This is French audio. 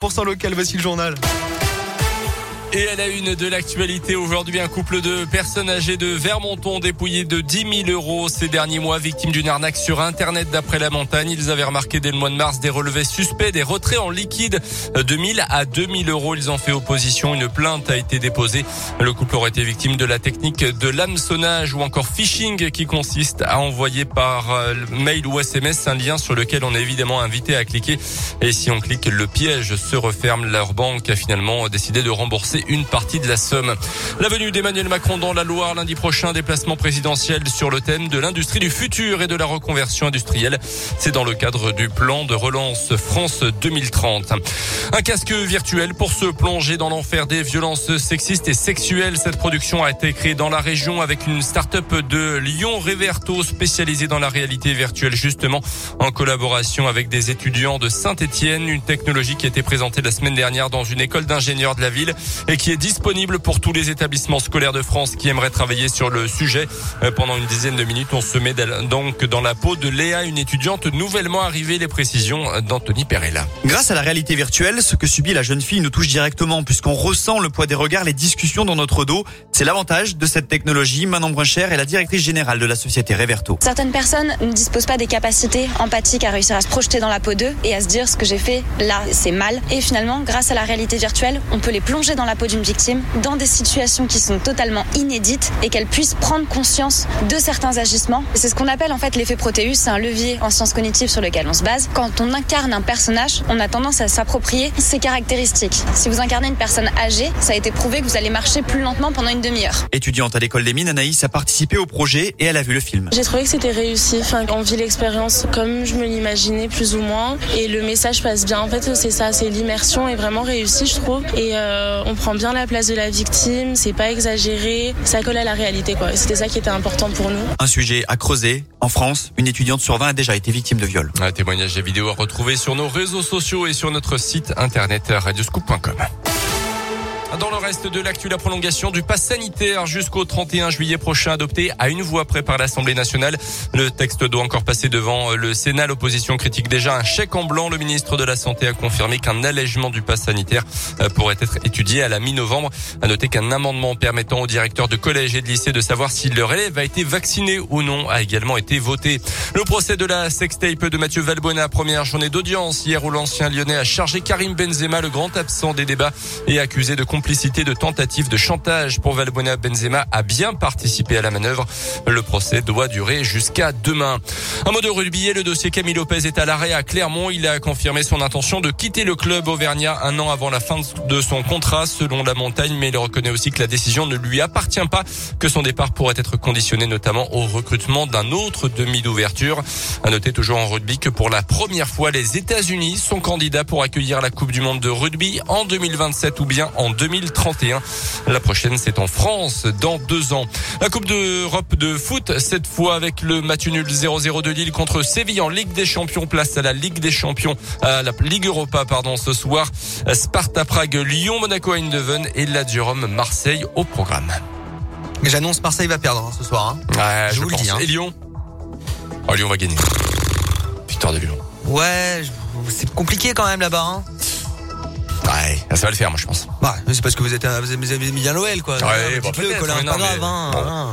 Pour local, voici le journal. Et à la une de l'actualité aujourd'hui, un couple de personnes âgées de Vermonton dépouillé de 10 000 euros ces derniers mois, victimes d'une arnaque sur Internet d'après la montagne. Ils avaient remarqué dès le mois de mars des relevés suspects, des retraits en liquide de 1000 à 2000 euros. Ils ont fait opposition. Une plainte a été déposée. Le couple aurait été victime de la technique de l'hameçonnage ou encore phishing qui consiste à envoyer par euh, mail ou SMS un lien sur lequel on est évidemment invité à cliquer. Et si on clique, le piège se referme. Leur banque a finalement décidé de rembourser une partie de la somme. La venue d'Emmanuel Macron dans la Loire lundi prochain, déplacement présidentiel sur le thème de l'industrie du futur et de la reconversion industrielle. C'est dans le cadre du plan de relance France 2030. Un casque virtuel pour se plonger dans l'enfer des violences sexistes et sexuelles. Cette production a été créée dans la région avec une start-up de Lyon, Reverto, spécialisée dans la réalité virtuelle, justement, en collaboration avec des étudiants de Saint-Etienne. Une technologie qui a été présentée la semaine dernière dans une école d'ingénieurs de la ville et qui est disponible pour tous les établissements scolaires de France qui aimeraient travailler sur le sujet. Euh, pendant une dizaine de minutes, on se met donc dans la peau de Léa, une étudiante nouvellement arrivée. Les précisions d'Anthony Perella. Grâce à la réalité virtuelle, ce que subit la jeune fille nous touche directement puisqu'on ressent le poids des regards, les discussions dans notre dos. C'est l'avantage de cette technologie. Manon Bruncher est la directrice générale de la société Reverto. Certaines personnes ne disposent pas des capacités empathiques à réussir à se projeter dans la peau d'eux et à se dire ce que j'ai fait là, c'est mal. Et finalement, grâce à la réalité virtuelle, on peut les plonger dans la peau d'une victime dans des situations qui sont totalement inédites et qu'elle puisse prendre conscience de certains agissements. C'est ce qu'on appelle en fait l'effet Proteus, c'est un levier en sciences cognitives sur lequel on se base. Quand on incarne un personnage, on a tendance à s'approprier ses caractéristiques. Si vous incarnez une personne âgée, ça a été prouvé que vous allez marcher plus lentement pendant une demi-heure. Étudiante à l'école des mines, Anaïs a participé au projet et elle a vu le film. J'ai trouvé que c'était réussi. Enfin, on vit l'expérience comme je me l'imaginais plus ou moins et le message passe bien. En fait, c'est ça, c'est l'immersion est vraiment réussie, je trouve. Et euh, on prend bien la place de la victime, c'est pas exagéré, ça colle à la réalité quoi. C'était ça qui était important pour nous. Un sujet à creuser. En France, une étudiante sur 20 a déjà été victime de viol. Un témoignage et vidéos à retrouver sur nos réseaux sociaux et sur notre site internet radioscoop.com. Dans le reste de l'actu, la prolongation du pass sanitaire jusqu'au 31 juillet prochain adopté à une voix près par l'Assemblée nationale. Le texte doit encore passer devant le Sénat. L'opposition critique déjà un chèque en blanc. Le ministre de la Santé a confirmé qu'un allègement du pass sanitaire euh, pourrait être étudié à la mi-novembre. À noter qu'un amendement permettant aux directeurs de collèges et de lycées de savoir si leur élève a été vacciné ou non a également été voté. Le procès de la sextape de Mathieu Valbuena, première journée d'audience hier où l'ancien lyonnais a chargé Karim Benzema, le grand absent des débats, et accusé de complicité de tentative de chantage pour Valbuena. Benzema a bien participé à la manœuvre. Le procès doit durer jusqu'à demain. Un mot de rugby et le dossier Camille Lopez est à l'arrêt à Clermont. Il a confirmé son intention de quitter le club auvergnat un an avant la fin de son contrat selon la montagne, mais il reconnaît aussi que la décision ne lui appartient pas, que son départ pourrait être conditionné notamment au recrutement d'un autre demi d'ouverture. À noter toujours en rugby que pour la première fois, les États-Unis sont candidats pour accueillir la Coupe du Monde de rugby en 2027 ou bien en 2031. La prochaine, c'est en France dans deux ans. La Coupe d'Europe de foot, cette fois avec le match nul 0-0 de Lille contre Séville en Ligue des Champions. Place à la Ligue des Champions, à la Ligue Europa, pardon, ce soir. Sparta Prague, Lyon, Monaco, Eindhoven et la Durham, Marseille au programme. J'annonce Marseille va perdre hein, ce soir. Hein. je, vous le dis. Hein. Et Lyon? Oh, Lyon va gagner. Victoire de Lyon. Ouais, c'est compliqué quand même là-bas. Hein. Ouais, ça va le faire, moi, je pense. Bah, c'est parce que vous êtes, vous avez mis à Noël, quoi. Ouais, bon, peut-être, pas grave, hein,